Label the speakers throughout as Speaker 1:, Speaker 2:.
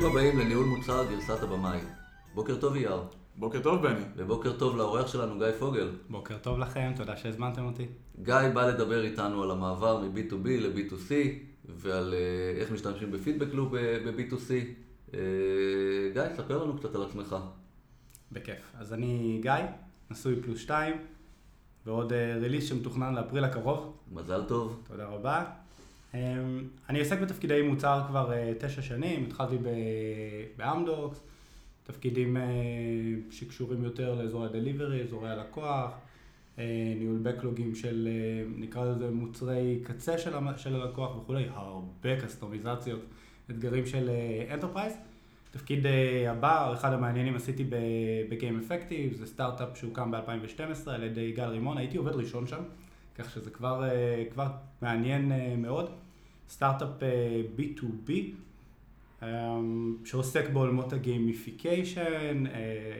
Speaker 1: ברוכים הבאים לניהול מוצר גרסת הבמאי. בוקר טוב אייר,
Speaker 2: בוקר טוב בני.
Speaker 1: ובוקר טוב לאורח שלנו גיא פוגל.
Speaker 3: בוקר טוב לכם, תודה שהזמנתם אותי.
Speaker 1: גיא בא לדבר איתנו על המעבר מ-B2B ל-B2C ועל אה, איך משתמשים בפידבק לופ ב-B2C. אה, גיא, ספר לנו קצת על עצמך.
Speaker 3: בכיף. אז אני גיא, נשוי פלוס שתיים, ועוד ריליס שמתוכנן לאפריל הקרוב.
Speaker 1: מזל טוב.
Speaker 3: תודה רבה. אמ, אני עוסק בתפקידי מוצר כבר אה, תשע שנים, התחלתי באמדוקס, תפקידים אה, שקשורים יותר לאזורי ה delivery, אזורי הלקוח, אה, ניהול backlogs של נקרא לזה מוצרי קצה של הלקוח וכולי, הרבה קסטומיזציות, אתגרים של enterprise. תפקיד הבא, אחד המעניינים עשיתי ב GamEffective, זה סטארט-אפ שהוקם ב-2012 על ידי גל רימון, הייתי עובד ראשון שם. כך שזה כבר, כבר מעניין מאוד. סטארט-אפ B2B, אה, שעוסק בעולמות ה gamification,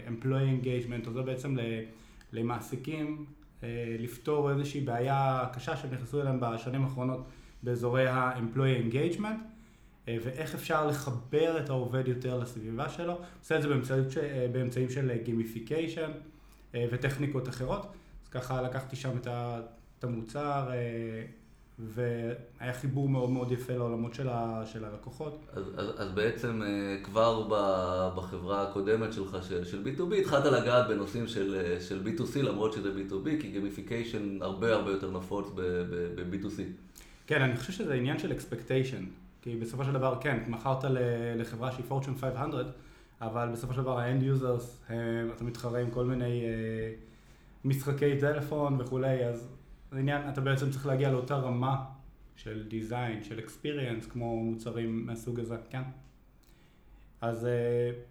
Speaker 3: employee engagement, אז זה בעצם למעסיקים לפתור איזושהי בעיה קשה שהם נכנסו אליהם בשנים האחרונות באזורי ה-employee engagement, ואיך אפשר לחבר את העובד יותר לסביבה שלו. עושה את זה באמצעים, באמצעים של gamification וטכניקות אחרות. אז ככה לקחתי שם את המוצר, אה, והיה חיבור מאוד מאוד יפה לעולמות של, ה, של הלקוחות.
Speaker 1: אז, אז, אז בעצם אה, כבר בחברה הקודמת שלך, של, של B2B, התחלת לגעת בנושאים של, אה, של B2C, למרות שזה B2B, כי גמיפיקיישן הרבה הרבה יותר נפוץ ב-B2C.
Speaker 3: כן, אני חושב שזה עניין של expectation. כי בסופו של דבר, כן, מכרת לחברה שהיא Fortune 500, אבל בסופו של דבר ה-end users, אתה מתחרה עם כל מיני משחקי טלפון וכולי, אז זה עניין, אתה בעצם צריך להגיע לאותה רמה של דיזיין, של אקספיריאנס, כמו מוצרים מהסוג הזה, כן? אז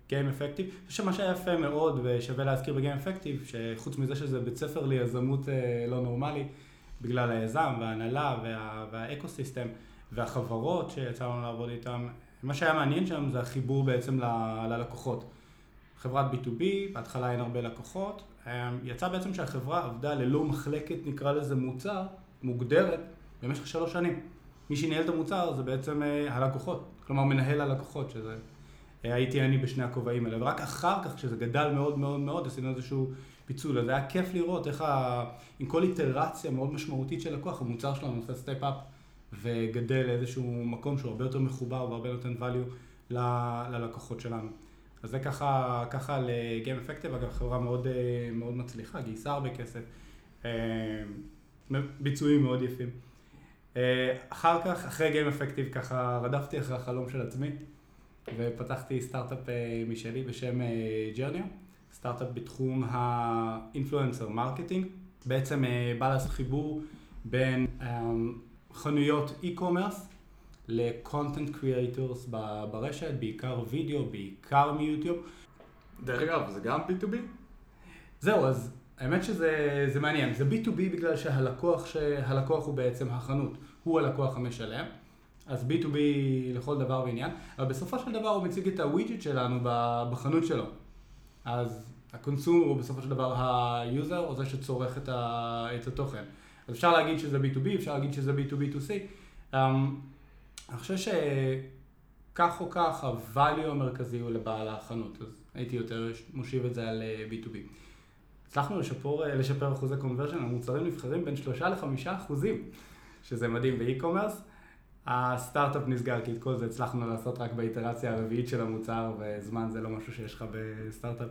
Speaker 3: גיים uh, אפקטיב, אני חושב שמה שהיה יפה מאוד ושווה להזכיר בגיים אפקטיב, שחוץ מזה שזה בית ספר ליזמות uh, לא נורמלי, בגלל היזם וההנהלה וה, והאקוסיסטם והחברות שיצא לנו לעבוד איתם, מה שהיה מעניין שם זה החיבור בעצם ל, ללקוחות. חברת B2B, בהתחלה אין הרבה לקוחות, אמ, יצא בעצם שהחברה עבדה ללא מחלקת, נקרא לזה מוצר, מוגדרת, במשך שלוש שנים. מי שניהל את המוצר זה בעצם אה, הלקוחות, כלומר מנהל הלקוחות, שזה אה, הייתי אני בשני הכובעים האלה, ורק אחר כך, כשזה גדל מאוד מאוד מאוד, עשינו איזשהו פיצול, אז היה כיף לראות איך ה... עם כל איטרציה מאוד משמעותית של לקוח, המוצר שלנו עושה step-up וגדל לאיזשהו מקום שהוא הרבה יותר מחובר והרבה נותן value ל... ללקוחות שלנו. אז זה ככה, ככה ל GamEffective, אגב חברה מאוד, אה, מאוד מצליחה, גייסה הרבה כסף, אה, ביצועים מאוד יפים. אה, אחר כך, אחרי GamEffective, ככה רדפתי אחרי החלום של עצמי, ופתחתי סטארט-אפ משלי בשם ג'רניו, סטארט-אפ בתחום ה influencer marketing, בעצם בא לעשות חיבור בין חנויות e-commerce ל-content creators ברשת, בעיקר וידאו, בעיקר מיוטיוב.
Speaker 2: דרך אגב, זה גם B2B?
Speaker 3: זהו, אז האמת שזה מעניין. זה B2B בגלל שהלקוח, שהלקוח הוא בעצם החנות, הוא הלקוח המשלם. אז B2B לכל דבר ועניין, אבל בסופו של דבר הוא מציג את ה widget שלנו בחנות שלו. אז ה consumer הוא בסופו של דבר ה user, או זה שצורך את, ה, את התוכן. אז אפשר להגיד שזה B2B, אפשר להגיד שזה B2B2C. Um, אני חושב שכך או כך ה value המרכזי הוא לבעל החנות, אז הייתי יותר מושיב את זה על אה, B2B. הצלחנו לשפר, אה, לשפר אחוזי conversion, המוצרים נבחרים בין 3 ל-5 אחוזים, שזה מדהים באי-קומרס. הסטארט-אפ נסגר, כי את כל זה הצלחנו לעשות רק באיטרציה הרביעית של המוצר, וזמן זה לא משהו שיש לך בסטארט-אפ.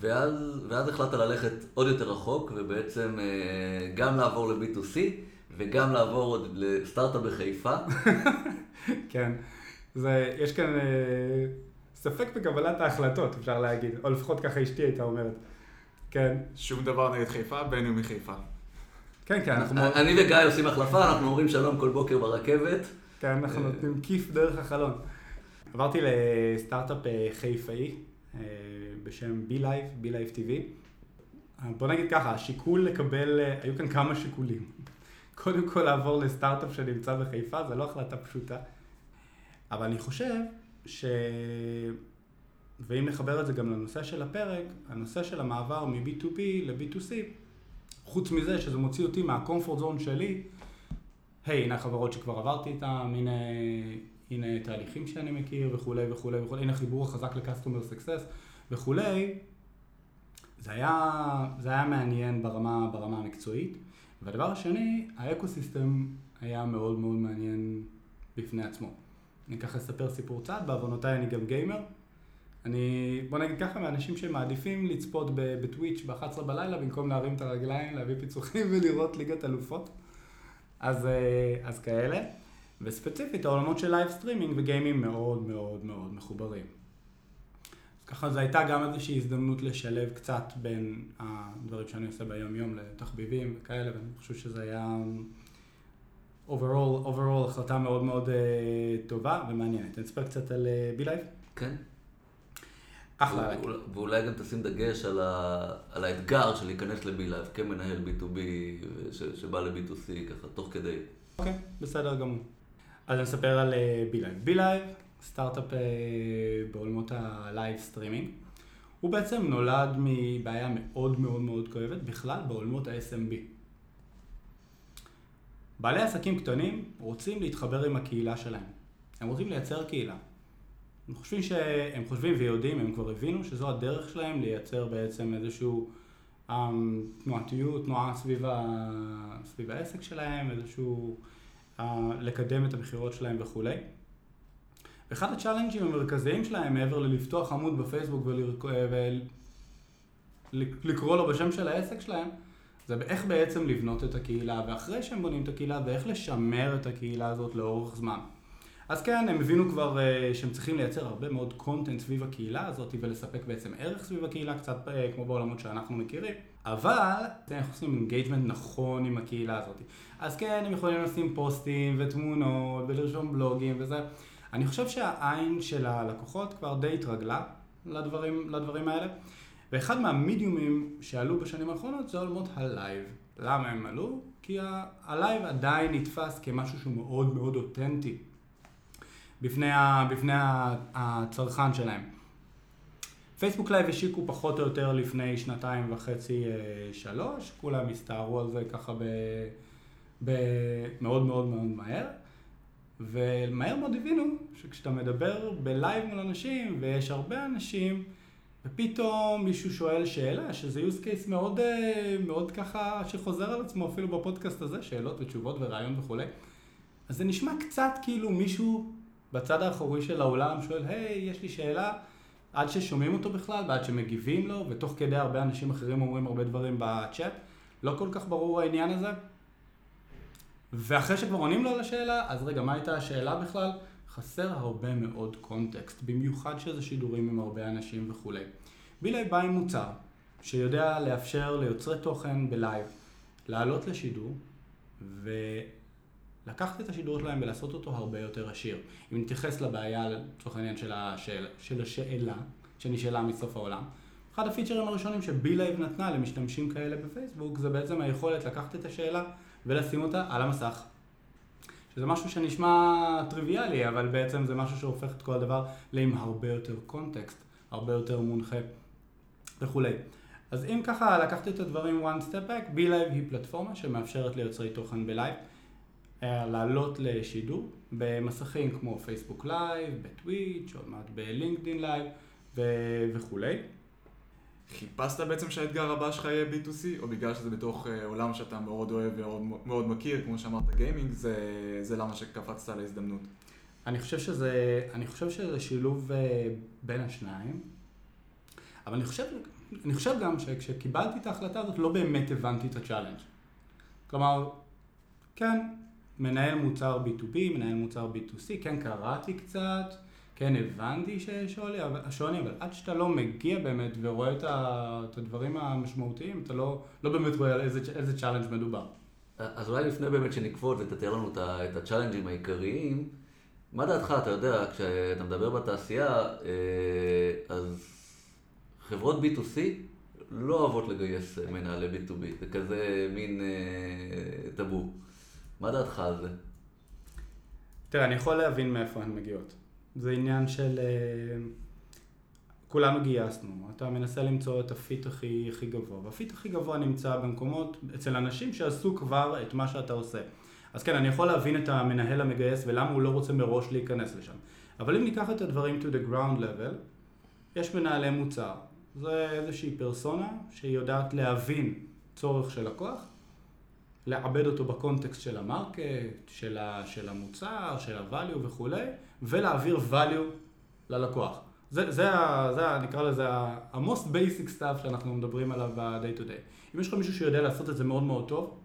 Speaker 1: ואז, ואז החלטת ללכת עוד יותר רחוק, ובעצם אה, גם לעבור ל-B2C, וגם לעבור עוד לסטארט-אפ בחיפה.
Speaker 3: כן, זה, יש כאן אה, ספק בקבלת ההחלטות, אפשר להגיד, או לפחות ככה אשתי הייתה אומרת. כן.
Speaker 2: שום דבר נגד חיפה, בין אם מחיפה.
Speaker 3: כן, כן,
Speaker 1: אנחנו... אני וגיא עושים החלפה, אנחנו אומרים שלום כל בוקר ברכבת.
Speaker 3: כן, אנחנו אה, נותנים כיף דרך החלון. עברתי לסטארט-אפ אה, חיפאי בשם B-Live, B-Live TV. בוא נגיד ככה, השיקול לקבל, היו כאן כמה שיקולים. קודם כל לעבור לסטארט-אפ שנמצא בחיפה, זה לא החלטה פשוטה. אבל אני חושב ש... ואם נחבר את זה גם לנושא של הפרק, הנושא של המעבר מ-B2B ל-B2C, חוץ מזה שזה מוציא אותי מהקומפורט זון שלי, היי, הנה החברות שכבר עברתי איתן, הנה, הנה תהליכים שאני מכיר וכולי וכולי וכולי, הנה חיבור החזק ל-customer success וכולי, זה היה, זה היה מעניין ברמה, ברמה המקצועית. והדבר השני, האקוסיסטם היה מאוד מאוד מעניין בפני עצמו. אני ככה אספר סיפור צעד, בעוונותיי אני גם גיימר. אני, בוא נגיד ככה, מאנשים שמעדיפים לצפות בטוויץ' ב-11 בלילה במקום להרים את הרגליים, להביא פיצוחים ולראות ליגת אלופות. אז, אה, אז כאלה. וספציפית העולמות של live streaming ו games מאוד מאוד מאוד מחוברים. ככה זו הייתה גם איזושהי הזדמנות לשלב קצת בין הדברים שאני עושה ביום יום לתחביבים וכאלה, ואני חושב שזה היה overall, overall החלטה מאוד מאוד uh, טובה ומעניינת. אני אספר קצת על uh, BeLive?
Speaker 1: כן.
Speaker 3: אחלה.
Speaker 1: ואולי- ואולי גם תשים דגש על, ה... על האתגר של להיכנס ל BeLive כמנהל B2B ש... שבא ל-B2C ככה, תוך כדי.
Speaker 3: אוקיי, בסדר גמור. אז אני אספר על BeLive. BeLive, סטארט-אפ אה, בעולמות ה live streaming. הוא בעצם נולד מבעיה מאוד מאוד מאוד כואבת, בכלל בעולמות ה-SMB. בעלי עסקים קטנים רוצים להתחבר עם הקהילה שלהם. הם רוצים לייצר קהילה. הם חושבים שהם חושבים ויודעים, הם כבר הבינו שזו הדרך שלהם לייצר בעצם איזשהו um, תנועתיות, תנועה סביב, ה, סביב העסק שלהם, איזשהו uh, לקדם את המכירות שלהם וכולי. ואחד הצ'אלנג'ים המרכזיים שלהם, מעבר ללפתוח עמוד בפייסבוק ולקרוא לו בשם של העסק שלהם, זה איך בעצם לבנות את הקהילה, ואחרי שהם בונים את הקהילה, ואיך לשמר את הקהילה הזאת לאורך זמן. אז כן, הם הבינו כבר אה, שהם צריכים לייצר הרבה מאוד content סביב הקהילה הזאת ולספק בעצם ערך סביב הקהילה, קצת אה, כמו בעולמות שאנחנו מכירים, אבל אנחנו עושים engagement נכון עם הקהילה הזאת. אז כן, הם יכולים לשים פוסטים ותמונות ולרשום בלוגים וזה. אני חושב שהעין של הלקוחות כבר די התרגלה לדברים, לדברים האלה. ואחד מהמידיומים שעלו בשנים האחרונות זה עולמות הלייב. למה הם עלו? כי הלייב עדיין נתפס כמשהו שהוא מאוד מאוד אותנטי בפני, ה, בפני ה, הצרכן שלהם. פייסבוק לייב השיקו פחות או יותר לפני שנתיים וחצי, אה, שלוש, כולם הסתערו על זה ככה ב, ב, מאוד מאוד מאוד מהר. ומהר מאוד הבינו שכשאתה מדבר בלייב מול אנשים, ויש הרבה אנשים, ופתאום מישהו שואל שאלה, שזה use case מאוד, אה, מאוד ככה שחוזר על עצמו אפילו בפודקאסט הזה, שאלות ותשובות וריאיון וכולי. אז זה נשמע קצת כאילו מישהו בצד האחורי של האולם שואל, היי, יש לי שאלה, עד ששומעים אותו בכלל ועד שמגיבים לו, ותוך כדי הרבה אנשים אחרים אומרים הרבה דברים בצ'אט, לא כל כך ברור העניין הזה. ואחרי שכבר עונים לו על השאלה, אז רגע, מה הייתה השאלה בכלל? חסר הרבה מאוד קונטקסט, במיוחד שזה שידורים עם הרבה אנשים וכולי. בילי בא עם מוצר שיודע לאפשר ליוצרי תוכן בלייב לעלות לשידור ולקחת את השידור שלהם ולעשות אותו הרבה יותר עשיר. אם נתייחס לבעיה, לצורך העניין של, השאל, של השאלה שנשאלה מסוף העולם, אחד הפיצ'רים הראשונים ש BeLive נתנה למשתמשים כאלה בפייסבוק זה בעצם היכולת לקחת את השאלה ולשים אותה על המסך. שזה משהו שנשמע טריוויאלי, אבל בעצם זה משהו שהופך את כל הדבר לעם הרבה יותר context, הרבה יותר מונחה וכולי. אז אם ככה לקחת את הדברים one step back, BeLive היא פלטפורמה שמאפשרת ליוצרי תוכן בלייב אה, לעלות לשידור במסכים כמו פייסבוק לייב, בטוויץ', עוד מעט בלינקדין לייב וכולי.
Speaker 2: חיפשת בעצם שהאתגר הבא שלך יהיה B2C, או בגלל שזה בתוך אה, עולם שאתה מאוד אוהב ומאוד מאוד מכיר, כמו שאמרת גיימינג, זה, זה למה שקפצת להזדמנות.
Speaker 3: אני חושב שזה, אני חושב שזה שילוב אה, בין השניים, אבל אני חושב, אני חושב גם שכשקיבלתי את ההחלטה הזאת לא באמת הבנתי את ה challenge. כלומר, כן, מנהל מוצר B2B, מנהל מוצר B2C, כן קראתי קצת, כן הבנתי שיש שוני, אבל, עד שאתה לא מגיע באמת ורואה את, ה, את הדברים המשמעותיים, אתה לא, לא באמת רואה על איזה, איזה challenge מדובר.
Speaker 1: אז אולי לפני באמת שנקפוץ ותתאר לנו את הצ'אלנג'ים העיקריים, מה דעתך, אתה יודע, כשאתה מדבר בתעשייה, אה, אז חברות B2C לא אוהבות לגייס מנהלי B2B, זה כזה מין אה, טאבו. מה דעתך על זה?
Speaker 3: תראה, אני יכול להבין מאיפה הן מגיעות. זה עניין של... אה, כולנו גייסנו, אתה מנסה למצוא את הפיט הכי, הכי גבוה, והפיט הכי גבוה נמצא במקומות, אצל אנשים שעשו כבר את מה שאתה עושה. אז כן, אני יכול להבין את המנהל המגייס ולמה הוא לא רוצה מראש להיכנס לשם. אבל אם ניקח את הדברים to the ground level, יש מנהלי מוצר. זה איזושהי פרסונה שהיא יודעת להבין צורך של לקוח, לעבד אותו בקונטקסט של המרקט, של, ה, של המוצר, של ה-value וכולי, ולהעביר value ללקוח. זה, זה, ה, זה ה, נקרא לזה ה-most basic stuff שאנחנו מדברים עליו ב-day to day. אם יש לך מישהו שיודע לעשות את זה מאוד מאוד טוב,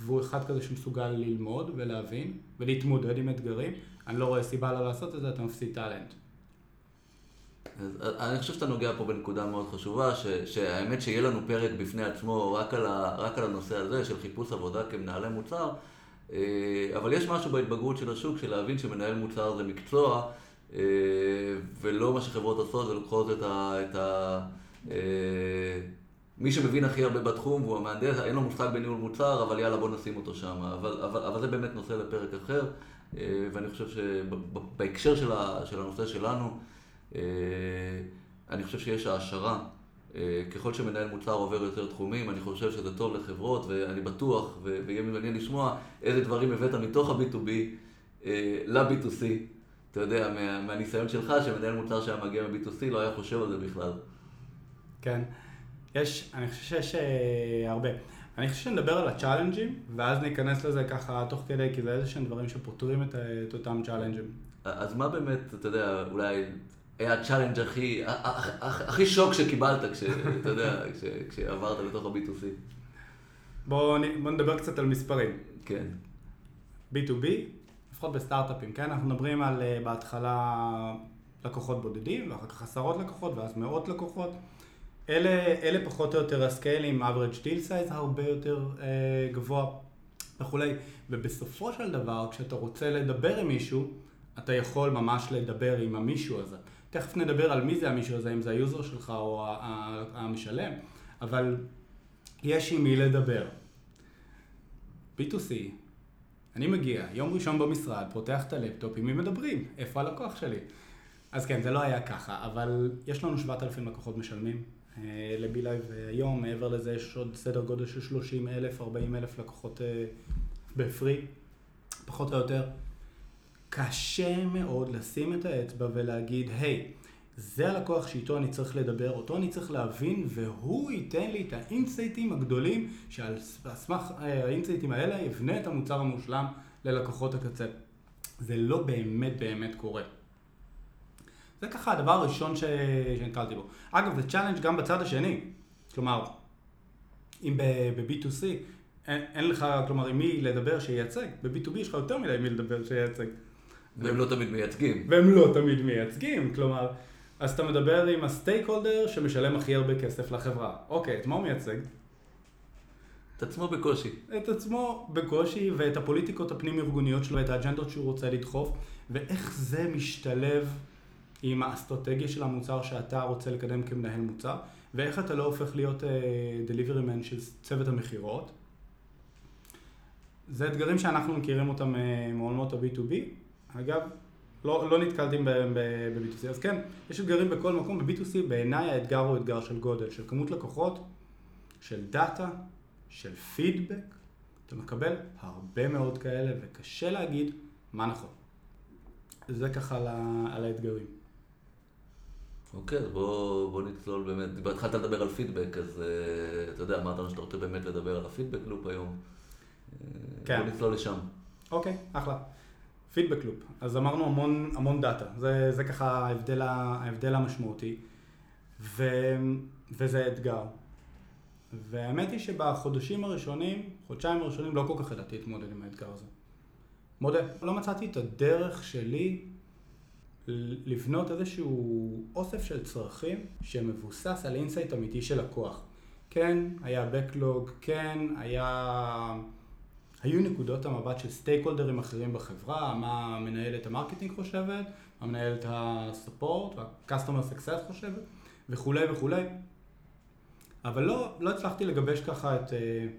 Speaker 3: והוא אחד כזה שמסוגל ללמוד ולהבין ולהתמודד עם אתגרים, אני לא רואה סיבה לא לעשות את זה, אתה מפסיד טאלנט.
Speaker 1: אז אני חושב שאתה נוגע פה בנקודה מאוד חשובה, ש, שהאמת שיהיה לנו פרק בפני עצמו רק על, ה, רק על הנושא הזה של חיפוש עבודה כמנהלי מוצר, אה, אבל יש משהו בהתבגרות של השוק של להבין שמנהל מוצר זה מקצוע, אה, ולא מה שחברות עושות, זה לוקחות את ה... את ה אה, מי שמבין הכי הרבה בתחום והוא המהנדס, אין לו מושג בניהול מוצר, אבל יאללה בוא נשים אותו שם. אבל, אבל, אבל זה באמת נושא לפרק אחר, ואני חושב שבהקשר של, של הנושא שלנו, אני חושב שיש העשרה. אה, ככל שמנהל מוצר עובר יותר תחומים, אני חושב שזה טוב לחברות, ואני בטוח, ויהיה מעניין לשמוע איזה דברים הבאת מתוך ה-B2B אה, ל-B2C. אתה יודע, מה, מהניסיון שלך, שמנהל מוצר שהיה מגיע מ-B2C לא היה חושב על זה בכלל.
Speaker 3: כן, יש, אני חושב שיש אה, הרבה. אני חושב שנדבר על הצ'אלנג'ים, ואז ניכנס לזה ככה תוך כדי, כי זה איזה שהם דברים שפותרים את, את אותם צ'אלנג'ים.
Speaker 1: אז מה באמת, אתה יודע, אולי ה challenge הכי, הכי שוק שקיבלת, כשאתה יודע, כשעברת לתוך ה-B2C.
Speaker 3: בואו בוא נדבר קצת על מספרים.
Speaker 1: כן.
Speaker 3: B2B, לפחות בסטארט-אפים, כן? אנחנו מדברים על אה, בהתחלה לקוחות בודדים, ואחר כך עשרות לקוחות, ואז מאות לקוחות. אלה, אלה פחות או יותר הסקיילים, average deal size הרבה יותר אה, גבוה וכולי. ובסופו של דבר, כשאתה רוצה לדבר עם מישהו, אתה יכול ממש לדבר עם המישהו הזה. תכף נדבר על מי זה המישהו הזה, אם זה היוזר שלך או המשלם, אבל יש עם מי לדבר. B2C, אני מגיע, יום ראשון במשרד, פותח את הלפטופ, עם מי מדברים? איפה הלקוח שלי? אז כן, זה לא היה ככה, אבל יש לנו 7,000 לקוחות משלמים אה, ל BeLive היום, מעבר לזה יש עוד סדר גודל של 30 אלף, 40 אלף לקוחות אה, ב free, פחות או יותר. קשה מאוד לשים את האצבע ולהגיד, היי, hey, זה הלקוח שאיתו אני צריך לדבר, אותו אני צריך להבין, והוא ייתן לי את האינסייטים הגדולים, שעל סמך אה, האינסייטים האלה יבנה את המוצר המושלם ללקוחות הקצה. זה לא באמת באמת קורה. זה ככה הדבר הראשון ש... שנתקלתי בו. אגב, זה challenge גם בצד השני. כלומר, אם ב-B2C אין, אין לך, כלומר, עם מי לדבר שייצג, ב-B2B יש לך יותר מדי מי לדבר שייצג.
Speaker 1: והם לא תמיד מייצגים.
Speaker 3: והם לא תמיד מייצגים, כלומר, אז אתה מדבר עם ה stakeholder שמשלם הכי הרבה כסף לחברה. אוקיי, את מה הוא מייצג?
Speaker 1: את עצמו בקושי.
Speaker 3: את עצמו בקושי, ואת הפוליטיקות הפנים-ארגוניות שלו, את האג'נדות שהוא רוצה לדחוף, ואיך זה משתלב עם האסטרטגיה של המוצר שאתה רוצה לקדם כמנהל מוצר, ואיך אתה לא הופך להיות uh, delivery man של צוות המכירות. זה אתגרים שאנחנו מכירים אותם uh, מעולמות ה-B2B. אגב, לא, לא נתקלתי ב-B2C, אז כן, יש אתגרים בכל מקום, ב-B2C בעיניי האתגר הוא אתגר של גודל, של כמות לקוחות, של דאטה, של פידבק, אתה מקבל הרבה מאוד כאלה וקשה להגיד מה נכון. זה ככה על, על האתגרים.
Speaker 1: אוקיי, okay, בוא, בוא נצלול באמת, התחלת לדבר על פידבק, אז uh, אתה יודע, אמרת לנו שאתה רוצה באמת לדבר על הפידבק לופ היום. כן. בוא נצלול לשם.
Speaker 3: אוקיי, okay, אחלה. feedback loop. אז אמרנו המון, המון דאטה, זה, זה ככה ההבדל, ההבדל המשמעותי, ו, וזה אתגר. והאמת היא שבחודשים הראשונים, חודשיים הראשונים, לא כל כך ידעתי להתמודד עם האתגר הזה. מודה, לא מצאתי את הדרך שלי לבנות איזשהו אוסף של צרכים שמבוסס על insight אמיתי של לקוח. כן, היה Backlog, כן, היה... היו נקודות המבט של סטייק הולדרים אחרים בחברה, מה מנהלת ה marketing חושבת, מה מנהלת ה support וה-customer success חושבת וכולי וכולי. אבל לא, לא הצלחתי לגבש ככה את אה,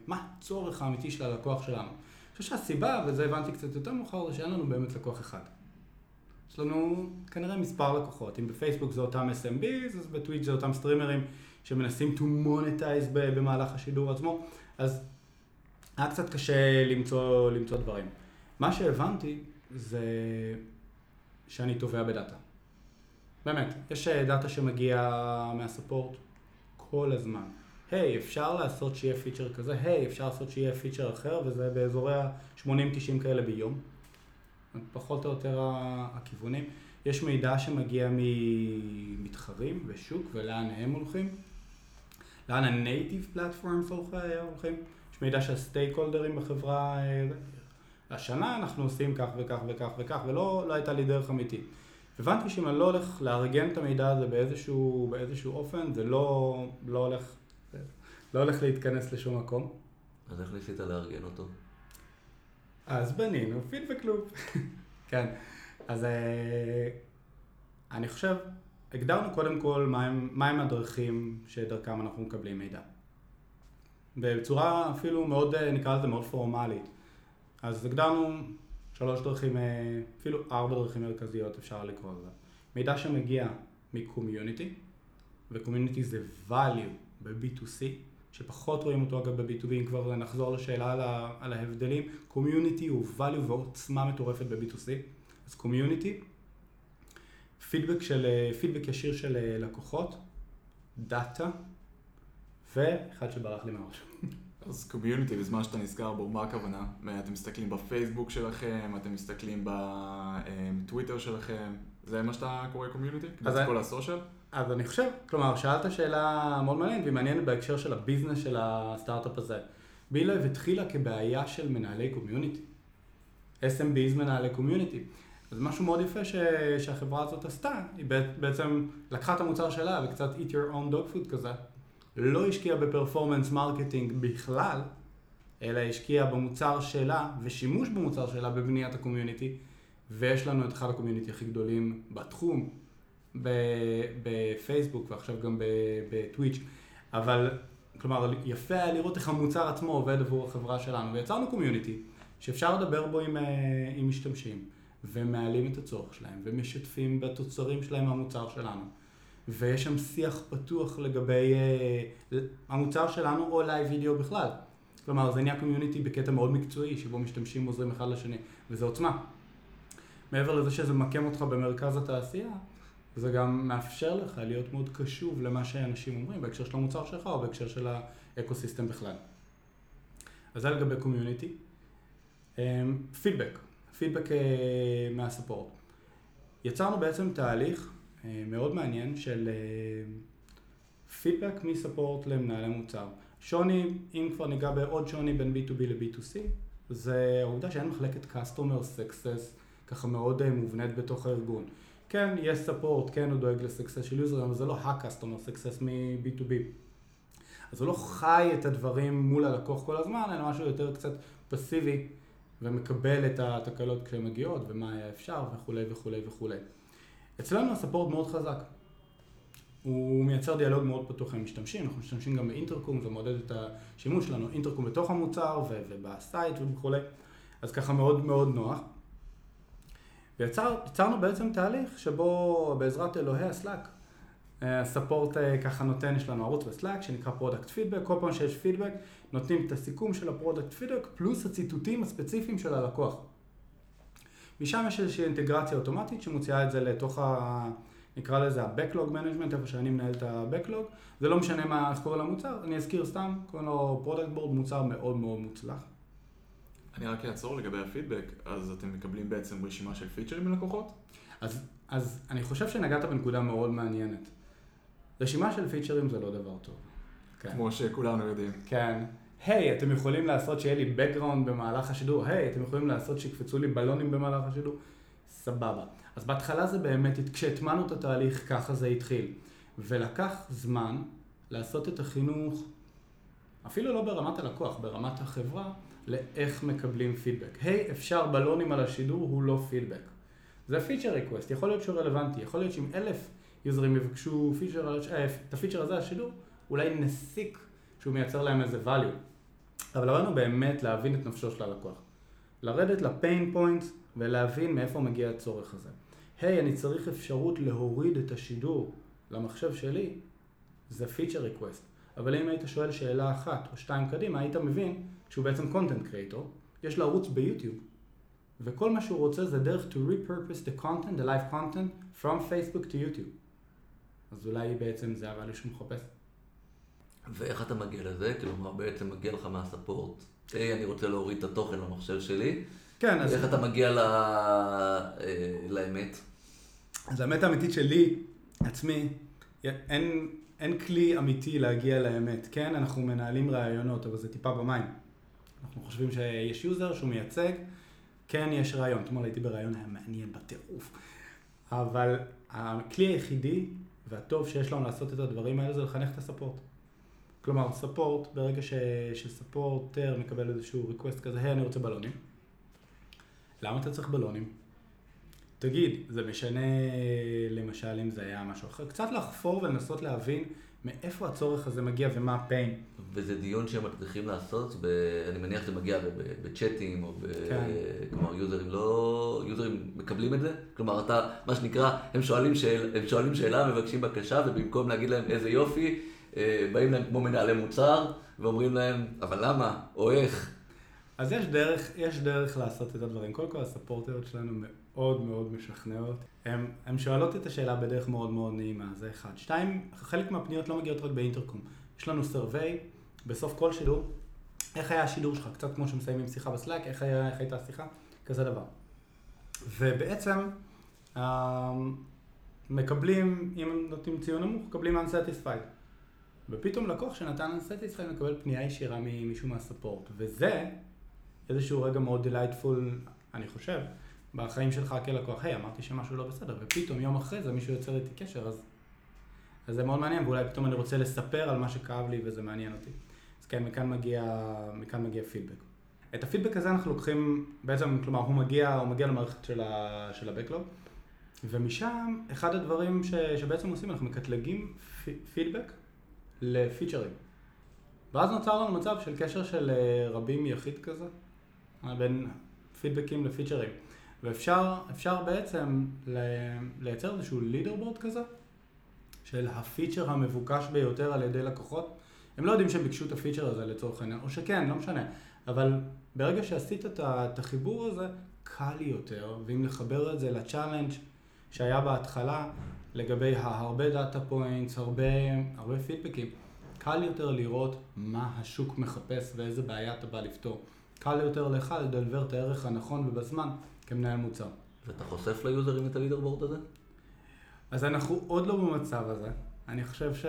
Speaker 3: מה הצורך האמיתי של הלקוח שלנו. אני חושב שהסיבה, וזה הבנתי קצת יותר מאוחר, זה שאין לנו באמת לקוח אחד. יש לנו כנראה מספר לקוחות. אם בפייסבוק זה אותם SMBs, אז בטוויץ' זה אותם סטרימרים שמנסים to monetize במהלך השידור עצמו. אז היה קצת קשה למצוא, למצוא דברים. מה שהבנתי זה שאני טובע בדאטה. באמת, יש אה, דאטה שמגיע מה support כל הזמן. היי, hey, אפשר לעשות שיהיה פיצ'ר כזה, היי, hey, אפשר לעשות שיהיה פיצ'ר אחר, וזה באזורי ה-80-90 כאלה ביום. פחות או יותר הכיוונים. יש מידע שמגיע ממתחרים ושוק ולאן הם הולכים. לאן ה-native platforms הולכים. יש מידע של סטייק הולדרים בחברה. אה, השנה אנחנו עושים כך וכך וכך וכך, ולא לא הייתה לי דרך אמיתית. הבנתי שאם אני לא הולך לארגן את המידע הזה באיזשהו, באיזשהו אופן, זה לא, לא, הולך, לא הולך להתכנס לשום מקום.
Speaker 1: אז איך ניסית לארגן אותו?
Speaker 3: אז בנינו פידבק לופ. כן, אז אה, אני חושב, הגדרנו קודם כל מהם, מהם הדרכים שדרכם אנחנו מקבלים מידע. בצורה אפילו מאוד, אה, נקרא לזה מאוד פורמלית. אז הגדרנו שלוש דרכים, אה, אפילו ארבע דרכים מרכזיות אפשר לקרוא לזה. מידע שמגיע מקומיוניטי, וקומיוניטי זה value ב-B2C, שפחות רואים אותו אגב ב-B2B, אם כבר נחזור לשאלה על, ה- על ההבדלים, קומיוניטי הוא value ועוצמה מטורפת ב-B2C, אז community, פידבק, פידבק ישיר של אה, לקוחות, דאטה, ואחד שברח לי מהראש.
Speaker 2: אז community, בזמן שאתה נזכר בו, מה הכוונה? אתם מסתכלים בפייסבוק שלכם, אתם מסתכלים בטוויטר שלכם, זה מה שאתה קורא community?
Speaker 3: אז
Speaker 2: כל ה social?
Speaker 3: אז אני חושב, כלומר, שאלת שאלה מאוד מעניינת והיא מעניינת בהקשר של ה business של הסטארט-אפ הזה. BeLive התחילה כבעיה של מנהלי community. SMBs מנהלי community. אז משהו מאוד יפה ש... שהחברה הזאת עשתה, היא בעצם לקחה את המוצר שלה וקצת eat your own dog food כזה, לא השקיעה ב performance marketing בכלל, אלא השקיעה במוצר שלה ושימוש במוצר שלה בבניית ה community, ויש לנו את אחד ה community הכי גדולים בתחום, בפייסבוק ועכשיו גם בטוויץ', אבל כלומר יפה היה לראות איך המוצר עצמו עובד עבור החברה שלנו, ויצרנו community שאפשר לדבר בו עם, אה, עם משתמשים, ומעלים את הצורך שלהם, ומשתפים בתוצרים שלהם מהמוצר שלנו. ויש שם שיח פתוח לגבי uh, המוצר שלנו או live video בכלל. כלומר, זה נהיה community בקטע מאוד מקצועי, שבו משתמשים עוזרים אחד לשני, וזה עוצמה. מעבר לזה שזה ממקם אותך במרכז התעשייה, זה גם מאפשר לך להיות מאוד קשוב למה שאנשים אומרים בהקשר של המוצר שלך או בהקשר של ה ecosystem בכלל. אז זה לגבי community. פידבק, פידבק מה support. יצרנו בעצם תהליך מאוד מעניין של פידבק מ support למנהלי מוצר. שוני, אם כבר ניגע בעוד שוני בין B2B ל-B2C, זה העובדה שאין מחלקת Customer Success ככה מאוד אה, מובנית בתוך הארגון. כן, יש support, כן הוא דואג לסקסס של יוזרים, אבל זה לא ה-Customer Success מ-B2B. אז הוא לא חי את הדברים מול הלקוח כל הזמן, אלא משהו יותר קצת פסיבי, ומקבל את התקלות כשהן מגיעות, ומה היה אפשר, וכולי וכולי וכולי. אצלנו הספורט מאוד חזק. הוא מייצר דיאלוג מאוד פתוח עם משתמשים, אנחנו משתמשים גם באינטרקום, זה מעודד את השימוש שלנו, אינטרקום בתוך המוצר ובסייט וכולי, אז ככה מאוד מאוד נוח. ויצרנו בעצם תהליך שבו בעזרת אלוהי הסלאק, ה support אה, ככה נותן, יש לנו ערוץ ב Slack שנקרא product feedback, כל פעם שיש פידבק נותנים את הסיכום של ה product feedback פלוס הציטוטים הספציפיים של הלקוח. משם יש איזושהי אינטגרציה אוטומטית שמוציאה את זה לתוך ה... נקרא לזה ה-Backlog Management, איפה שאני מנהל את ה-Backlog. זה לא משנה מה, איך קוראים למוצר, אני אזכיר סתם, קוראים לו Product Board, מוצר מאוד מאוד מוצלח.
Speaker 2: אני רק אעצור לגבי הפידבק, אז אתם מקבלים בעצם רשימה של פיצ'רים מלקוחות?
Speaker 3: אז, אז אני חושב שנגעת בנקודה מאוד מעניינת. רשימה של פיצ'רים זה לא דבר טוב.
Speaker 2: כן. כמו שכולנו יודעים.
Speaker 3: כן. היי, hey, אתם יכולים לעשות שיהיה לי background במהלך השידור, היי, hey, אתם יכולים לעשות שיקפצו לי בלונים במהלך השידור, סבבה. אז בהתחלה זה באמת, כשהטמנו את התהליך, ככה זה התחיל. ולקח זמן לעשות את החינוך, אפילו לא ברמת הלקוח, ברמת החברה, לאיך מקבלים פידבק. היי, hey, אפשר בלונים על השידור, הוא לא פידבק. זה feature request, יכול להיות שהוא רלוונטי, יכול להיות שאם אלף יוזרים יבקשו פיצ'ר, אה, את הפיצ'ר הזה השידור, אולי נסיק שהוא מייצר להם איזה value. אבל הרעיון באמת להבין את נפשו של הלקוח. לרדת ל pain point ולהבין מאיפה מגיע הצורך הזה. היי, hey, אני צריך אפשרות להוריד את השידור למחשב שלי, זה feature request. אבל אם היית שואל שאלה אחת או שתיים קדימה, היית מבין שהוא בעצם content creator, יש לו ערוץ ביוטיוב, וכל מה שהוא רוצה זה דרך to repurpose the content, the live content, from Facebook to YouTube. אז אולי בעצם זה הvalue שהוא מחפש.
Speaker 1: ואיך אתה מגיע לזה? כלומר, בעצם מגיע לך מהספורט. היי, אני רוצה להוריד את התוכן למחשב שלי.
Speaker 3: כן, אז...
Speaker 1: איך אתה מגיע ל... אה, לאמת?
Speaker 3: אז האמת האמיתית שלי, עצמי, אין, אין כלי אמיתי להגיע לאמת. כן, אנחנו מנהלים רעיונות, אבל זה טיפה במים. אנחנו חושבים שיש יוזר שהוא מייצג, כן יש ריאיון. אתמול הייתי בריאיון, היה מעניין בטירוף. אבל הכלי היחידי והטוב שיש לנו לעשות את הדברים האלה זה לחנך את ה support. כלומר, support, ברגע ש, ש supporter מקבל איזשהו request כזה, היי, אני רוצה בלונים. למה אתה צריך בלונים? תגיד, זה משנה למשל אם זה היה משהו אחר, קצת לחפור ולנסות להבין מאיפה הצורך הזה מגיע ומה הפיין.
Speaker 1: וזה דיון שהם מצליחים לעשות, ב... אני מניח שזה מגיע בצ'אטים או ב... כן. כלומר יוזרים לא... יוזרים מקבלים את זה? כלומר אתה, מה שנקרא, הם שואלים, שאל... הם שואלים שאלה, מבקשים בקשה ובמקום להגיד להם איזה יופי, באים להם כמו מנהלי מוצר ואומרים להם, אבל למה? או איך?
Speaker 3: אז יש דרך, יש דרך לעשות את הדברים. קודם כל הספורטיות שלנו מאוד מאוד משכנעות. הן שואלות את השאלה בדרך מאוד מאוד נעימה, זה אחד. שתיים, חלק מהפניות לא מגיעות רק באינטרקום. יש לנו survey בסוף כל שידור, איך היה השידור שלך? קצת כמו שמסיימים שיחה ב Slack, איך, היה, איך הייתה השיחה? כזה דבר. ובעצם אה, מקבלים, אם נותנים ציון נמוך, מקבלים unsatisfied. ופתאום לקוח שנתן unsatisfied מקבל פנייה ישירה ממישהו מה support. וזה איזשהו רגע מאוד delightful, אני חושב, בחיים שלך כלקוח, היי, אמרתי שמשהו לא בסדר, ופתאום יום אחרי זה מישהו יוצר איתי קשר, אז, אז זה מאוד מעניין, ואולי פתאום אני רוצה לספר על מה שכאב לי וזה מעניין אותי. אז כן, מכאן מגיע, מכאן מגיע פידבק. את הפידבק הזה אנחנו לוקחים, בעצם, כלומר, הוא מגיע, הוא מגיע למערכת של, ה, של ה-Backlog, ומשם, אחד הדברים ש, שבעצם עושים, אנחנו מקטלגים פידבק לפיצ'רים. ואז נוצר לנו מצב של קשר של אה, רבים יחיד כזה, בין פידבקים לפיצ'רים. ואפשר בעצם לייצר איזשהו leaderboard כזה, של הפיצ'ר המבוקש ביותר על ידי לקוחות. הם לא יודעים שהם ביקשו את הפיצ'ר הזה לצורך העניין, או שכן, לא משנה. אבל ברגע שעשית את החיבור הזה, קל יותר, ואם לחבר את זה ל challenge שהיה בהתחלה, לגבי הרבה data points, הרבה, הרבה פידבקים, קל יותר לראות מה השוק מחפש ואיזה בעיה אתה בא לפתור. קל יותר לך לדלבר את הערך הנכון ובזמן כמנהל מוצר.
Speaker 1: ואתה חושף ליוזרים את הלידרבורד הזה?
Speaker 3: אז אנחנו עוד לא במצב הזה. אני חושב ש...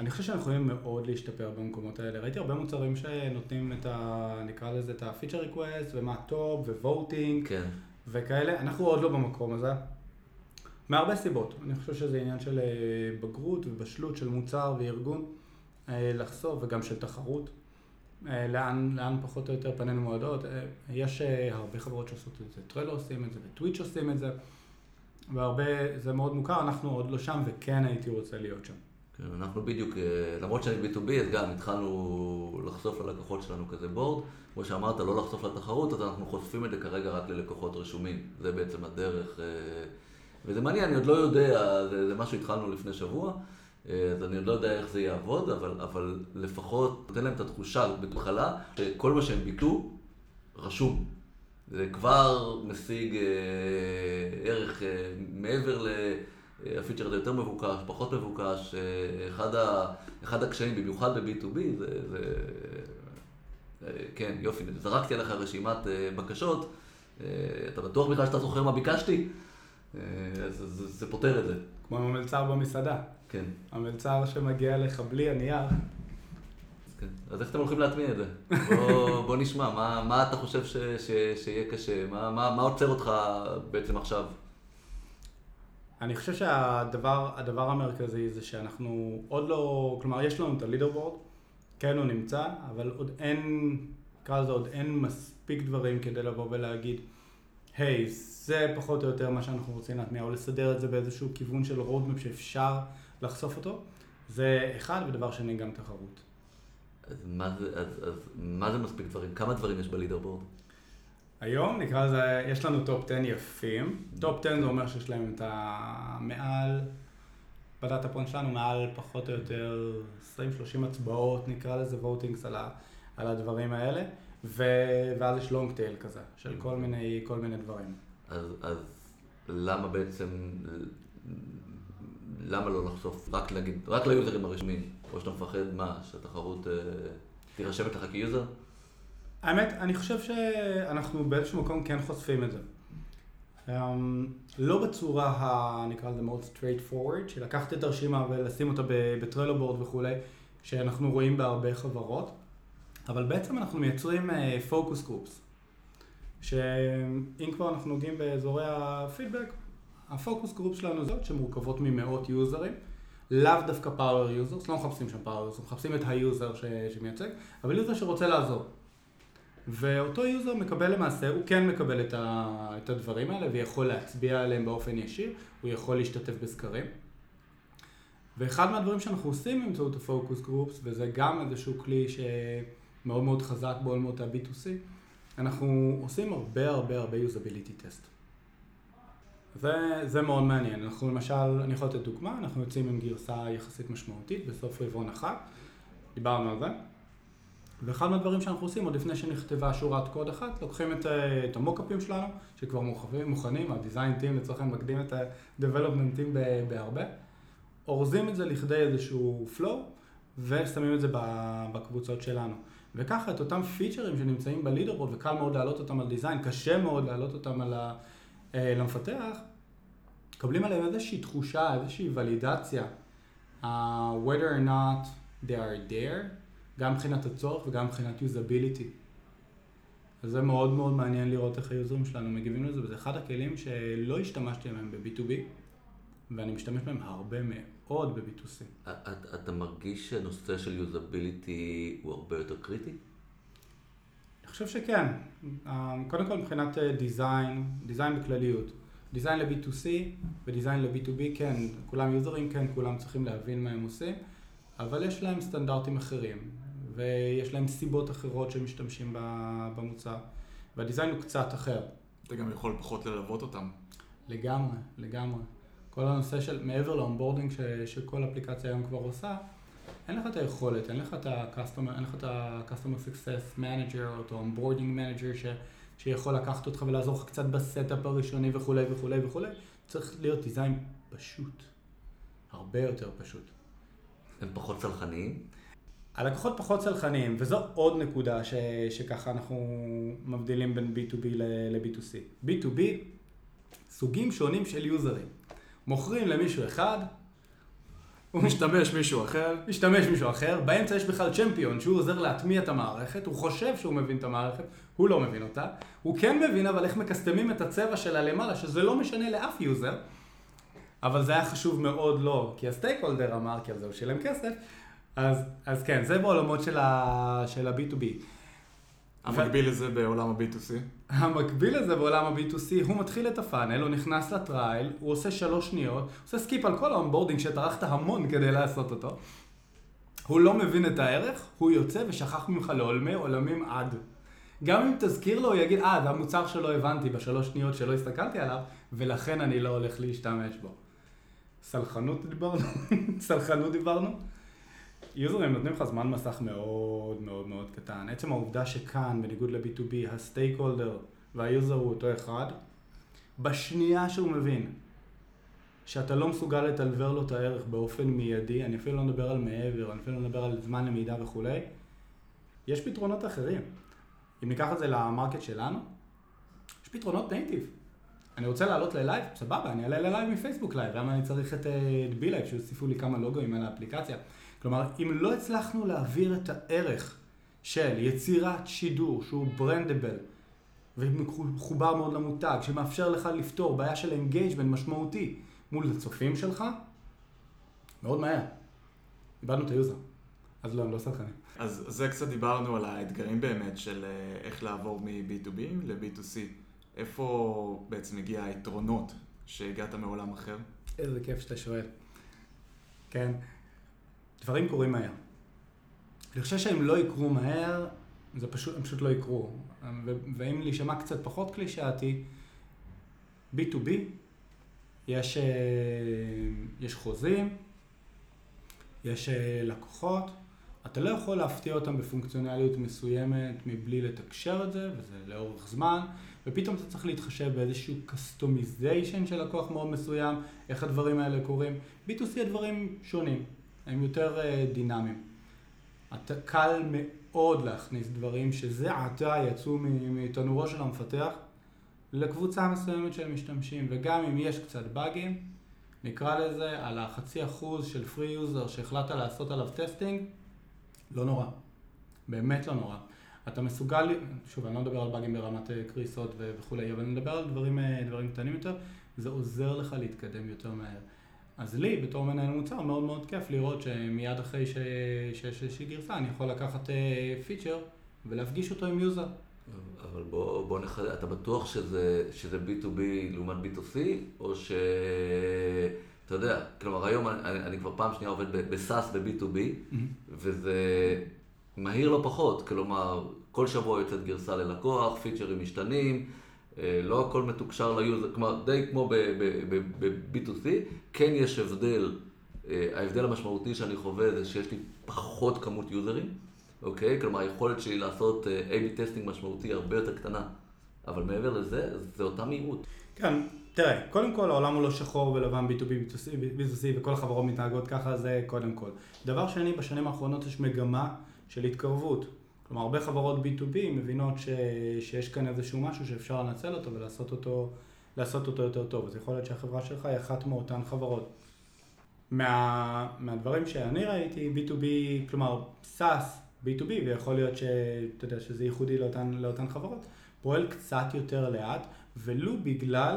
Speaker 3: אני חושב שאנחנו יכולים מאוד להשתפר במקומות האלה. ראיתי הרבה מוצרים שנותנים את ה... נקרא לזה את ה-feature request ומה טוב ו-voting
Speaker 1: כן.
Speaker 3: וכאלה. אנחנו עוד לא במקום הזה. מהרבה סיבות. אני חושב שזה עניין של אה, בגרות ובשלות של מוצר וארגון אה, לחשוף וגם של תחרות. אה, לאן, לאן פחות או יותר פנינו מועדות. יש הרבה חברות שעושות את זה, טרלו עושים את זה וטוויץ' עושים את זה, והרבה, זה מאוד מוכר, אנחנו עוד לא שם וכן הייתי רוצה להיות שם.
Speaker 1: כן, אנחנו בדיוק, למרות שאני B2B, אז גם התחלנו לחשוף ללקוחות שלנו כזה בורד. כמו שאמרת, לא לחשוף לתחרות, אז אנחנו חושפים את זה כרגע רק ללקוחות רשומים. זה בעצם הדרך. וזה מעניין, אני עוד לא יודע, זה, זה משהו שהתחלנו לפני שבוע, אה, אז אני עוד לא יודע איך זה יעבוד, אבל, אבל לפחות נותן להם את התחושה בהתחלה שכל מה שהם ביקשו רשום. זה כבר משיג אה, ערך אה, מעבר ל... הפיצ'ר הזה יותר מבוקש, פחות מבוקש. אה, אחד, ה, אחד הקשיים, במיוחד ב-B2B, זה, זה... אה, כן, יופי, זרקתי עליך רשימת אה, בקשות, אתה בטוח בכלל שאתה זוכר מה ביקשתי? אה, אז זה, זה פותר את זה.
Speaker 3: כמו המלצר במסעדה.
Speaker 1: כן.
Speaker 3: המלצר שמגיע לך בלי הנייר.
Speaker 1: כן. אז איך אתם הולכים להטמיע את זה? בוא, בוא נשמע, מה, מה אתה חושב ש, ש, שיהיה קשה? מה, מה, מה עוצר אותך בעצם עכשיו?
Speaker 3: אני חושב שהדבר המרכזי זה שאנחנו עוד לא, כלומר יש לנו את הלידרבורד, כן הוא נמצא, אבל עוד אין, נקרא לזה עוד אין מספיק דברים כדי לבוא ולהגיד, היי, hey, זה פחות או יותר מה שאנחנו רוצים להטמיע, או לסדר את זה באיזשהו כיוון של roadmap שאפשר לחשוף אותו. זה אחד, ודבר שני גם תחרות.
Speaker 1: אז מה זה, אז, אז מה זה מספיק דברים? כמה דברים יש ב leaderboard?
Speaker 3: היום נקרא לזה, יש לנו top 10 יפים. top 10 זה אומר שיש להם את המעל, ב data point שלנו מעל פחות או יותר 20-30 הצבעות, נקרא לזה voting's על, ה, על הדברים האלה, ו, ואז יש לונג טייל כזה, של כל מיני, כל מיני דברים.
Speaker 1: אז, אז למה בעצם, למה לא לחשוף, רק להגיד, רק ליוזרים הרשמיים, או שאתה מפחד מה, שהתחרות אה, תירשם אצלך כיוזר?
Speaker 3: האמת, אני חושב שאנחנו באיזשהו מקום כן חושפים את זה. Um, לא בצורה, ה, נקרא לזה מאוד straight forward, של לקחת את הרשימה ולשים אותה ב Trello board וכולי, שאנחנו רואים בהרבה חברות, אבל בעצם אנחנו מייצרים focus groups, שאם כבר אנחנו נוגעים באזורי הפידבק, ה focus group שלנו זאת שמורכבות ממאות יוזרים, לאו דווקא power users, לא מחפשים שם power users, מחפשים את היוזר שמייצג, אבל יוזר שרוצה לעזור. ואותו יוזר מקבל למעשה, הוא כן מקבל את, ה, את הדברים האלה ויכול להצביע עליהם באופן ישיר, הוא יכול להשתתף בסקרים. ואחד מהדברים שאנחנו עושים באמצעות הפוקוס גרופס, וזה גם איזשהו כלי שמאוד מאוד חזק בעולמות ה-B2C, אנחנו עושים הרבה הרבה הרבה יוזביליטי טסט. זה, זה מאוד מעניין. אנחנו למשל, אני יכול לתת דוגמה, אנחנו יוצאים עם גרסה יחסית משמעותית בסוף רבעון אחת, דיברנו על זה. ואחד מהדברים שאנחנו עושים, עוד לפני שנכתבה שורת קוד אחת, לוקחים את, את המוקאפים שלנו, שכבר מוכנים, מוכנים, ה-design team לצורך העניין מקדים את ה-development team בהרבה, אורזים את זה לכדי איזשהו flow, ושמים את זה בקבוצות שלנו. וככה את אותם פיצ'רים שנמצאים בלידרבורד, וקל מאוד להעלות אותם על דיזיין, קשה מאוד להעלות אותם על ה, אה, למפתח, מקבלים עליהם איזושהי תחושה, איזושהי ולידציה, uh, whether or not they are there, גם מבחינת הצורך וגם מבחינת usability. אז זה מאוד מאוד מעניין לראות איך היוזרים שלנו מגיבים לזה, וזה אחד הכלים שלא השתמשתי בהם ב-B2B, ואני משתמש בהם הרבה מאוד ב-B2C.
Speaker 1: אתה מרגיש שהנושא של usability הוא הרבה יותר קריטי?
Speaker 3: אני חושב שכן. קודם כל מבחינת design, design בכלליות. design ל-B2C ו design ל-B2B, כן, כולם יוזרים, כן, כולם צריכים להבין מה הם עושים, אבל יש להם סטנדרטים אחרים. ויש להם סיבות אחרות שהם משתמשים במוצר, וה design הוא קצת אחר.
Speaker 2: אתה גם יכול פחות ללוות אותם.
Speaker 3: לגמרי, לגמרי. כל הנושא של, מעבר ל onboarding שכל אפליקציה היום כבר עושה, אין לך את היכולת, אין לך את ה-customer, אין לך את ה-customer success manager או את ה-onboarding manager ש, שיכול לקחת אותך ולעזור לך קצת ב setup הראשוני וכולי וכולי וכולי. צריך להיות דיזיין פשוט. הרבה יותר פשוט.
Speaker 1: הם פחות צלחניים?
Speaker 3: הלקוחות פחות סלחניים, וזו עוד נקודה ש, שככה אנחנו מבדילים בין B2B ל-B2C. B2B, סוגים שונים של יוזרים. מוכרים למישהו אחד,
Speaker 2: הוא משתמש מישהו אחר.
Speaker 3: משתמש מישהו אחר, באמצע יש בכלל צ'מפיון שהוא עוזר להטמיע את המערכת, הוא חושב שהוא מבין את המערכת, הוא לא מבין אותה. הוא כן מבין אבל איך מקסטמים את הצבע שלה למעלה, שזה לא משנה לאף user, אבל זה היה חשוב מאוד לו, כי ה stakeholder אמר, כי על זה הוא שילם כסף, אז, אז כן, זה בעולמות של ה-B2B.
Speaker 2: המקביל לזה בעולם ה-B2C?
Speaker 3: המקביל לזה בעולם ה-B2C, הוא מתחיל את ה funnel, הוא נכנס ל trial, הוא עושה שלוש שניות, עושה skip על כל ה onboarding שטרחת המון כדי לעשות אותו. הוא לא מבין את הערך, הוא יוצא ושכח ממך לעולמי עולמים עד. גם אם תזכיר לו, הוא יגיד, אה, זה המוצר שלא הבנתי בשלוש שניות שלא הסתכלתי עליו, ולכן אני לא הולך להשתמש בו. סלחנות דיברנו? סלחנות דיברנו? יוזרים נותנים לך זמן מסך מאוד מאוד מאוד קטן. עצם העובדה שכאן, בניגוד ל-B2B, הסטייק הולדר והיוזר הוא אותו אחד, בשנייה שהוא מבין שאתה לא מסוגל לדלבר לו את הערך באופן מיידי, אני אפילו לא מדבר על מעבר, אני אפילו לא מדבר על זמן למידה וכולי, יש פתרונות אחרים. אם ניקח את זה ל market שלנו, יש פתרונות native. אני רוצה לעלות ל live, סבבה, אני אעלה ל live מפייסבוק live, למה אני צריך את BeLive, שיוסיפו לי כמה לוגוים על האפליקציה. כלומר, אם לא הצלחנו להעביר את הערך של יצירת שידור שהוא brandable ומחובר מאוד למותג, שמאפשר לך לפתור בעיה של engagement משמעותי מול הצופים שלך, מאוד מהר. איבדנו את ה user. אז לא, אני לא סלחני.
Speaker 2: אז זה קצת דיברנו על האתגרים באמת של אה, איך לעבור מ-B2B ל-B2C. איפה בעצם הגיע היתרונות שהגעת מעולם אחר?
Speaker 3: איזה כיף שאתה שואל. כן. דברים קורים מהר. אני חושב שהם לא יקרו מהר, זה פשוט, הם פשוט לא יקרו. ואם להישמע קצת פחות קלישאתי, B2B, יש, אה, יש חוזים, יש אה, לקוחות, אתה לא יכול להפתיע אותם בפונקציונליות מסוימת מבלי לתקשר את זה, וזה לאורך זמן, ופתאום אתה צריך להתחשב באיזשהו customization של לקוח מאוד מסוים, איך הדברים האלה קורים. B2C הדברים שונים, הם יותר אה, דינמיים. אתה קל מאוד להכניס דברים שזה עתה יצאו מתנורו של המפתח לקבוצה מסוימת של משתמשים, וגם אם יש קצת באגים, נקרא לזה על החצי אחוז של free user שהחלטת לעשות עליו testing, לא נורא. באמת לא נורא. אתה מסוגל, שוב, אני לא מדבר על באגים ברמת אה, קריסות וכולי, אבל אני מדבר על דברים, אה, דברים קטנים יותר, זה עוזר לך להתקדם יותר מהר. אז לי, בתור מנהל מוצר, מאוד מאוד כיף לראות שמיד אחרי שיש איזושהי גרסה, אני יכול לקחת feature אה, ולהפגיש אותו עם user.
Speaker 1: אבל בוא, בוא נחדד, אתה בטוח שזה, שזה B2B לעומת B2C, או ש... אתה יודע, כלומר היום אני, אני כבר פעם שנייה עובד ב SaaS ב-B2B, mm-hmm. וזה מהיר לא פחות, כלומר, כל שבוע יוצאת גרסה ללקוח, פיצ'רים משתנים, לא הכל מתוקשר ל user, כלומר, די כמו ב-B2C, כן יש הבדל, אה, ההבדל המשמעותי שאני חווה זה שיש לי פחות כמות יוזרים, אוקיי? כלומר, היכולת שלי לעשות אה, A-B testing משמעותי הרבה יותר קטנה, אבל מעבר לזה, זה אותה מהירות.
Speaker 3: כן, תראה, קודם כל העולם הוא לא שחור ולבן B2B, B2C וכל החברות מתנהגות ככה, זה קודם כל. דבר שני, בשנים האחרונות יש מגמה של התקרבות. כלומר, הרבה חברות B2B מבינות ש, שיש כאן איזשהו משהו שאפשר לנצל אותו ולעשות אותו, אותו יותר טוב. אז יכול להיות שהחברה שלך היא אחת מאותן חברות. מה, מהדברים שאני ראיתי, B2B, כלומר, SaaS, B2B, ויכול להיות שאתה יודע, שזה ייחודי לאותן, לאותן חברות, פועל קצת יותר לאט, ולו בגלל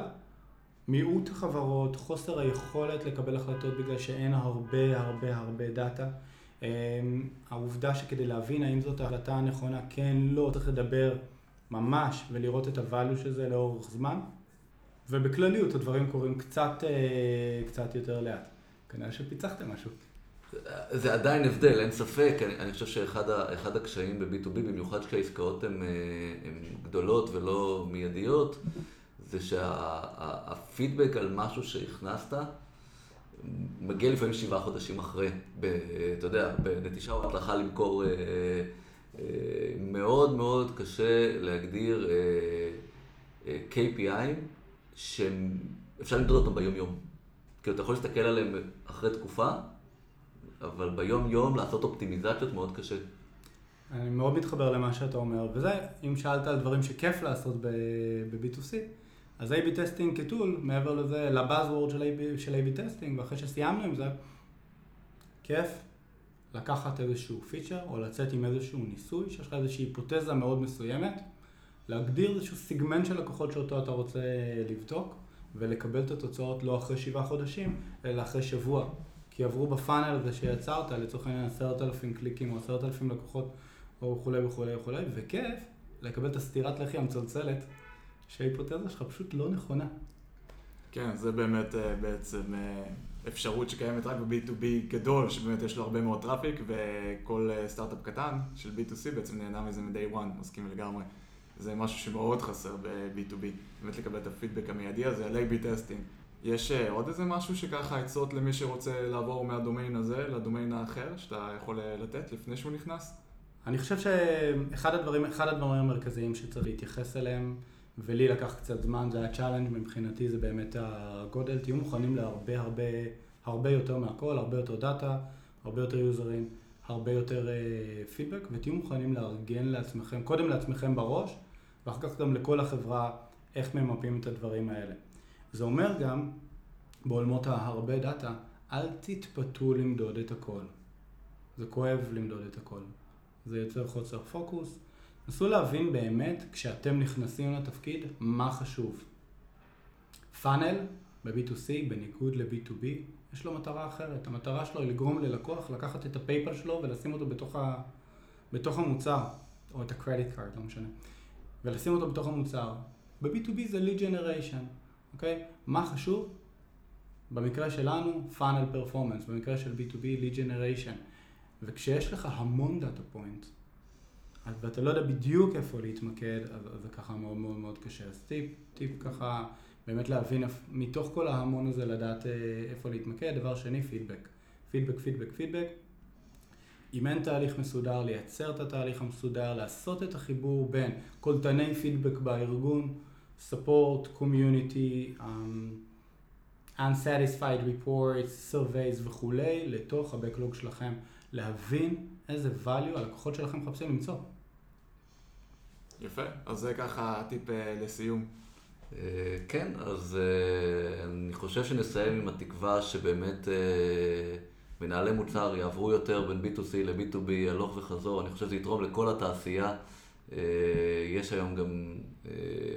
Speaker 3: מיעוט החברות, חוסר היכולת לקבל החלטות בגלל שאין הרבה הרבה הרבה דאטה. אמ, העובדה שכדי להבין האם זאת ההחלטה הנכונה, כן, לא, צריך לדבר ממש ולראות את הvalue של זה לאורך זמן. ובכלליות הדברים קורים קצת, אה, קצת יותר לאט. כנראה שפיצחתם משהו.
Speaker 1: זה עדיין הבדל, אין ספק. אני, אני חושב שאחד הקשיים ב-B2B, במיוחד כשהעסקאות הן גדולות ולא מיידיות, זה שהפידבק שה, על משהו שהכנסת מגיע לפעמים שבעה חודשים אחרי. ב, אתה יודע, בנטישה או הצלחה למכור, אה, אה, מאוד מאוד קשה להגדיר אה, אה, KPI שאפשר למדוד אותם ביום-יום. כי אתה יכול להסתכל עליהם אחרי תקופה, אבל ביום-יום לעשות אופטימיזציות מאוד קשה.
Speaker 3: אני מאוד מתחבר למה שאתה אומר, וזה, אם שאלת על דברים שכיף לעשות ב-B2C, אז A-B testing כ tool, מעבר לזה, ל buzzword של A-B, של A-B testing, ואחרי שסיימנו עם זה, כיף לקחת איזשהו feature, או לצאת עם איזשהו ניסוי, שיש לך איזושהי היפותזה מאוד מסוימת, להגדיר איזשהו סיגמנט של לקוחות שאותו אתה רוצה לבדוק, ולקבל את התוצאות לא אחרי שבעה חודשים, אלא אחרי שבוע. כי עברו ב funnel הזה שיצרת, לצורך העניין עשרת אלפים קליקים או עשרת אלפים לקוחות, או וכולי וכולי וכולי, וכיף לקבל את הסטירת לחי המצלצלת שההיפותזה שלך פשוט לא נכונה.
Speaker 2: כן, זה באמת אה, בעצם אה, אפשרות שקיימת רק ב-B2B גדול, שבאמת יש לו הרבה מאוד traffic, וכל אה, סטארט-אפ קטן של B2C בעצם נהנה מזה מ-day one, מסכים לגמרי. זה משהו שמאוד חסר ב-B2B, באמת לקבל את הפידבק המיידי הזה על A-B testing. יש עוד איזה משהו שככה עצות למי שרוצה לעבור מהדומיין הזה לדומיין האחר, שאתה יכול לתת לפני שהוא נכנס?
Speaker 3: אני חושב שאחד הדברים, הדברים המרכזיים שצריך להתייחס אליהם ולי לקח קצת זמן, זה היה challenge מבחינתי, זה באמת הגודל. תהיו מוכנים להרבה הרבה, הרבה יותר מהכל, הרבה יותר data, הרבה יותר יוזרים, הרבה יותר פידבק, אה, ותהיו מוכנים לארגן לעצמכם, קודם לעצמכם בראש, ואחר כך גם לכל החברה, איך ממפים את הדברים האלה. זה אומר גם, בעולמות ההרבה data, אל תתפתו למדוד את הכל. זה כואב למדוד את הכל. זה יוצר חוסר פוקוס. נסו להבין באמת, כשאתם נכנסים לתפקיד, מה חשוב. פאנל ב-B2C, בניגוד ל-B2B, יש לו מטרה אחרת. המטרה שלו היא לגרום ללקוח לקחת את הפייפל שלו ולשים אותו בתוך, ה... בתוך המוצר, או את ה-credit card, לא משנה, ולשים אותו בתוך המוצר. ב-B2B זה lead generation, אוקיי? מה חשוב? במקרה שלנו, funnel performance, במקרה של B2B, lead generation. וכשיש לך המון data point, ואתה לא יודע בדיוק איפה להתמקד, אז, זה ככה מאוד מאוד מאוד קשה. אז טיפ, טיפ ככה, באמת להבין מתוך כל ההמון הזה לדעת אה, איפה להתמקד. דבר שני, פידבק. פידבק, פידבק, פידבק. אם אין תהליך מסודר, לייצר את התהליך המסודר, לעשות את החיבור בין קולטני פידבק בארגון, support, community, um, unsatisfied reports, surveys וכולי, לתוך ה-Backlog שלכם, להבין איזה value הלקוחות שלכם מחפשים למצוא.
Speaker 2: יפה, אז זה ככה טיפ אה, לסיום.
Speaker 1: אה, כן, אז אה, אני חושב שנסיים עם התקווה שבאמת מנהלי מוצר יעברו יותר בין B2C ל-B2B הלוך וחזור, אני חושב שזה יתרום לכל התעשייה. יש היום גם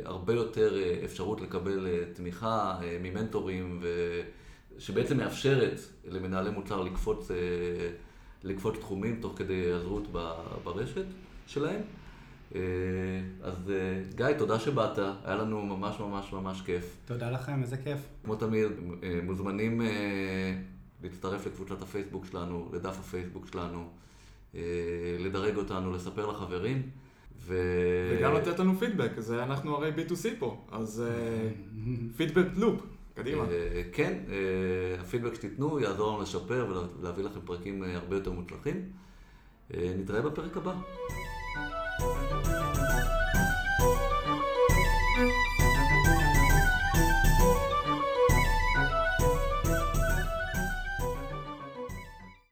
Speaker 1: הרבה יותר אפשרות לקבל תמיכה ממנטורים, שבעצם מאפשרת למנהלי מוצר לקפוץ, לקפוץ תחומים תוך כדי היעזרות ברשת שלהם. אה, אז אה, גיא, תודה שבאת, היה לנו ממש ממש ממש כיף.
Speaker 3: תודה לכם, איזה כיף.
Speaker 1: כמו תמיד, אה, מוזמנים להצטרף לקבוצת הפייסבוק שלנו, לדף הפייסבוק שלנו, לדרג אותנו, לספר לחברים. ו...
Speaker 2: וגם לתת לנו פידבק, זה אנחנו הרי B2C פה, אז פידבק לופ, קדימה.
Speaker 1: כן, הפידבק שתיתנו יעזור לנו לשפר ולהביא לכם פרקים הרבה יותר מוצלחים. נתראה בפרק הבא.